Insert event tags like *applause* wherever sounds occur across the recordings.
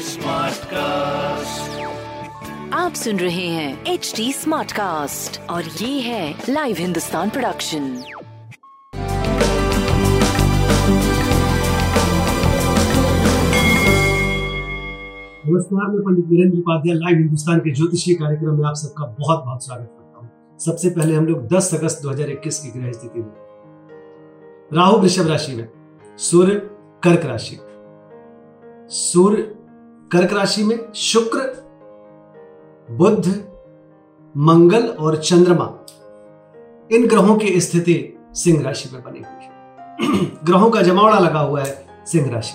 Smart cast आप सुन रहे हैं एच डी स्मार्ट कास्ट और ये है लाइव हिंदुस्तान प्रोडक्शन नमस्कार मैं पंडित वीरेंद्र उपाध्याय लाइव हिंदुस्तान के ज्योतिषीय कार्यक्रम में आप सबका बहुत बहुत स्वागत करता हूँ। सबसे पहले हम लोग 10 अगस्त 2021 की ग्रह स्थिति में। राहु वृषभ राशि में सूर्य कर्क राशि। सूर्य कर्क राशि में शुक्र, बुध, मंगल और चंद्रमा, इन ग्रहों की स्थिति सिंह राशि में बनी हुई है। *clears throat* ग्रहों का जमावड़ा लगा हुआ है सिंह राशि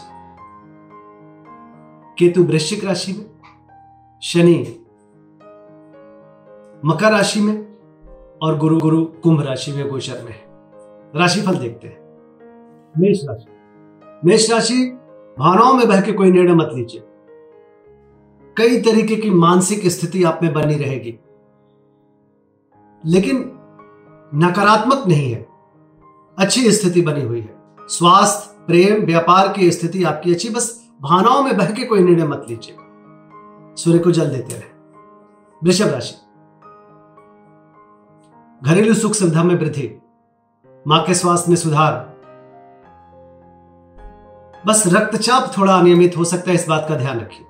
केतु वृश्चिक राशि में, शनि मकर राशि में और गुरु गुरु कुंभ राशि में गोचर में राशिफल देखते हैं। मेष राशि। मेष राशि, भावनाओं में बह के कोई निर्णय मत लीजिए। कई तरीके की मानसिक स्थिति आप में बनी रहेगी। लेकिन नकारात्मक नहीं है। अच्छी स्थिति बनी हुई है। स्वास्थ्य, प्रेम, व्यापार की स्थिति आपकी अच्छी, बस भावनाओं में बह के कोई निर्णय मत लीजिए। सूर्य को जल देते रहे। वृषभ राशि। घरेलू सुख सुविधा में वृद्धि। माँ के स्वास्थ्य में सुधार। बस रक्तचाप थोड़ा अनियमित हो सकता है, इस बात का ध्यान रखिए।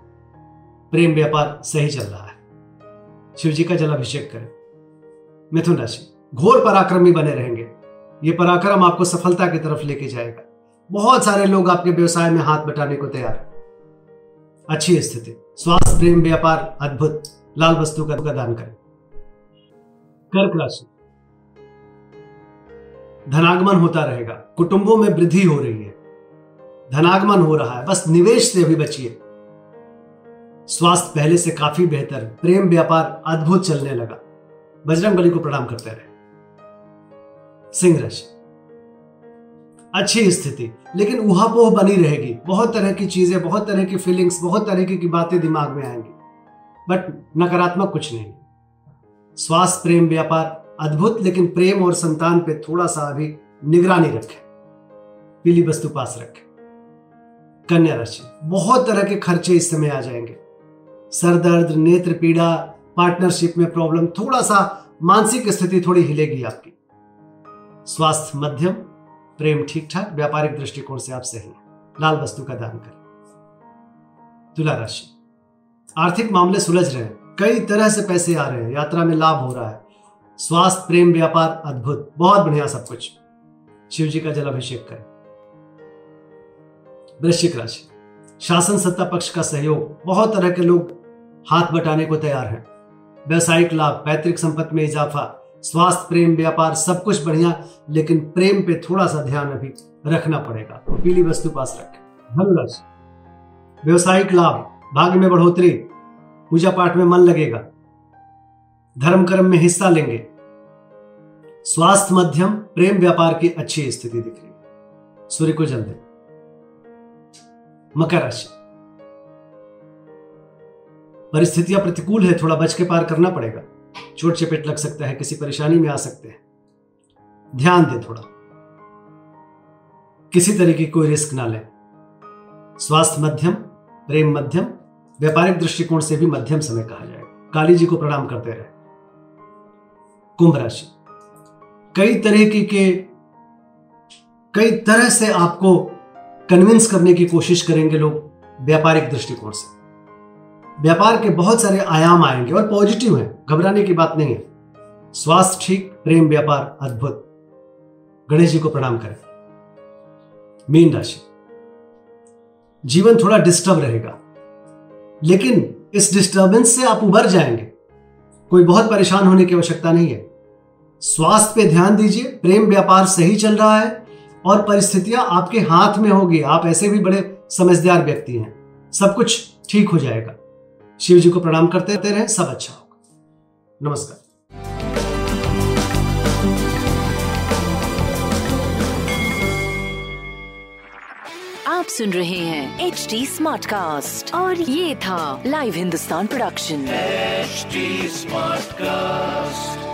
प्रेम व्यापार सही चल रहा है। शिव जी का जल अभिषेक करें। मिथुन राशि, घोर पराक्रमी बने रहेंगे। ये पराक्रम आपको सफलता की तरफ़ लेके जाएगा। बहुत सारे लोग आपके व्यवसाय में हाथ बटाने को तैयार है। अच्छी स्थिति। स्वास्थ्य, प्रेम व्यापार, अद्भुत। लाल वस्तु का दान करें। कर्क राशि, धनागमन होता रहेगा। कुटुंबों में वृद्धि हो रही है। धनागमन हो रहा है। बस निवेश से भी बचिए। स्वास्थ्य पहले से काफ़ी बेहतर प्रेम व्यापार अद्भुत चलने लगा। बजरंग बली को प्रणाम करते रहे। सिंह राशि अच्छी स्थिति लेकिन उहापोह बनी रहेगी। बहुत तरह की चीज़ें बहुत तरह की फीलिंग्स बहुत तरह की, की बातें दिमाग में आएँगी। बट नकारात्मक कुछ नहीं। स्वास्थ्य प्रेम व्यापार अद्भुत लेकिन प्रेम और संतान पे थोड़ा सा अभी निगरानी रखें। पीली वस्तु पास रखें। कन्या राशि। बहुत तरह के खर्चे इस समय आ जाएँगे। सर दर्द, नेत्र पीड़ा पार्टनरशिप में प्रॉब्लम थोड़ा सा मानसिक स्थिति थोड़ी हिलेगी आपकी। स्वास्थ्य मध्यम, प्रेम ठीक ठाक व्यापारिक दृष्टिकोण से आप सही लाल वस्तु का दान करें। तुला राशि। आर्थिक मामले सुलझ रहे हैं। कई तरह से पैसे आ रहे हैं। यात्रा में लाभ हो रहा है। स्वास्थ्य, प्रेम, व्यापार अद्भुत। बहुत बढ़िया सब कुछ। शिव जी का जलाभिषेक करें। वृश्चिक राशि। शासन सत्ता पक्ष का सहयोग। बहुत तरह के लोग हाथ बटाने को तैयार हैं। व्यवसायिक लाभ, पैतृक संपत्ति में इजाफा, स्वास्थ्य, प्रेम, व्यापार, सब कुछ बढ़िया, लेकिन प्रेम पे थोड़ा सा ध्यान अभी रखना पड़ेगा। तो पीली वस्तु पास रखें। धनुराशि। व्यवसायिक लाभ, भाग्य में बढ़ोतरी, पूजा पाठ में मन लगेगा। धर्म कर्म में हिस्सा लेंगे। स्वास्थ्य मध्यम, प्रेम व्यापार की अच्छी स्थिति दिख रही सूर्य को जल दें। मकर राशि परिस्थितियाँ प्रतिकूल है, थोड़ा बच के पार करना पड़ेगा। चोट चपेट लग सकता है, किसी परेशानी में आ सकते हैं। ध्यान दे थोड़ा। किसी तरह की कोई रिस्क ना लें। स्वास्थ्य मध्यम, प्रेम मध्यम, व्यापारिक दृष्टिकोण से भी मध्यम समय कहा जाएगा काली जी को प्रणाम करते रहे। कुंभ राशि। कई तरह के, कई तरह से आपको कन्विंस करने की कोशिश करेंगे लोग व्यापारिक दृष्टिकोण से। व्यापार के बहुत सारे आयाम आएँगे और पॉजिटिव है, घबराने की बात नहीं है। स्वास्थ्य ठीक, प्रेम व्यापार अद्भुत। गणेश जी को प्रणाम करें। मीन राशि। जीवन थोड़ा डिस्टर्ब रहेगा, लेकिन इस डिस्टर्बेंस से आप उभर जाएँगे। कोई बहुत परेशान होने की आवश्यकता नहीं है। स्वास्थ्य पे ध्यान दीजिए, प्रेम व्यापार सही चल रहा है और परिस्थितियाँ आपके हाथ में होगी। आप ऐसे भी बड़े समझदार व्यक्ति हैं। सब कुछ ठीक हो जाएगा। शिव जी को प्रणाम करते रहते रहे सब अच्छा होगा। नमस्कार। आप सुन रहे हैं एच डी स्मार्ट कास्ट और ये था live Hindustan production smart cast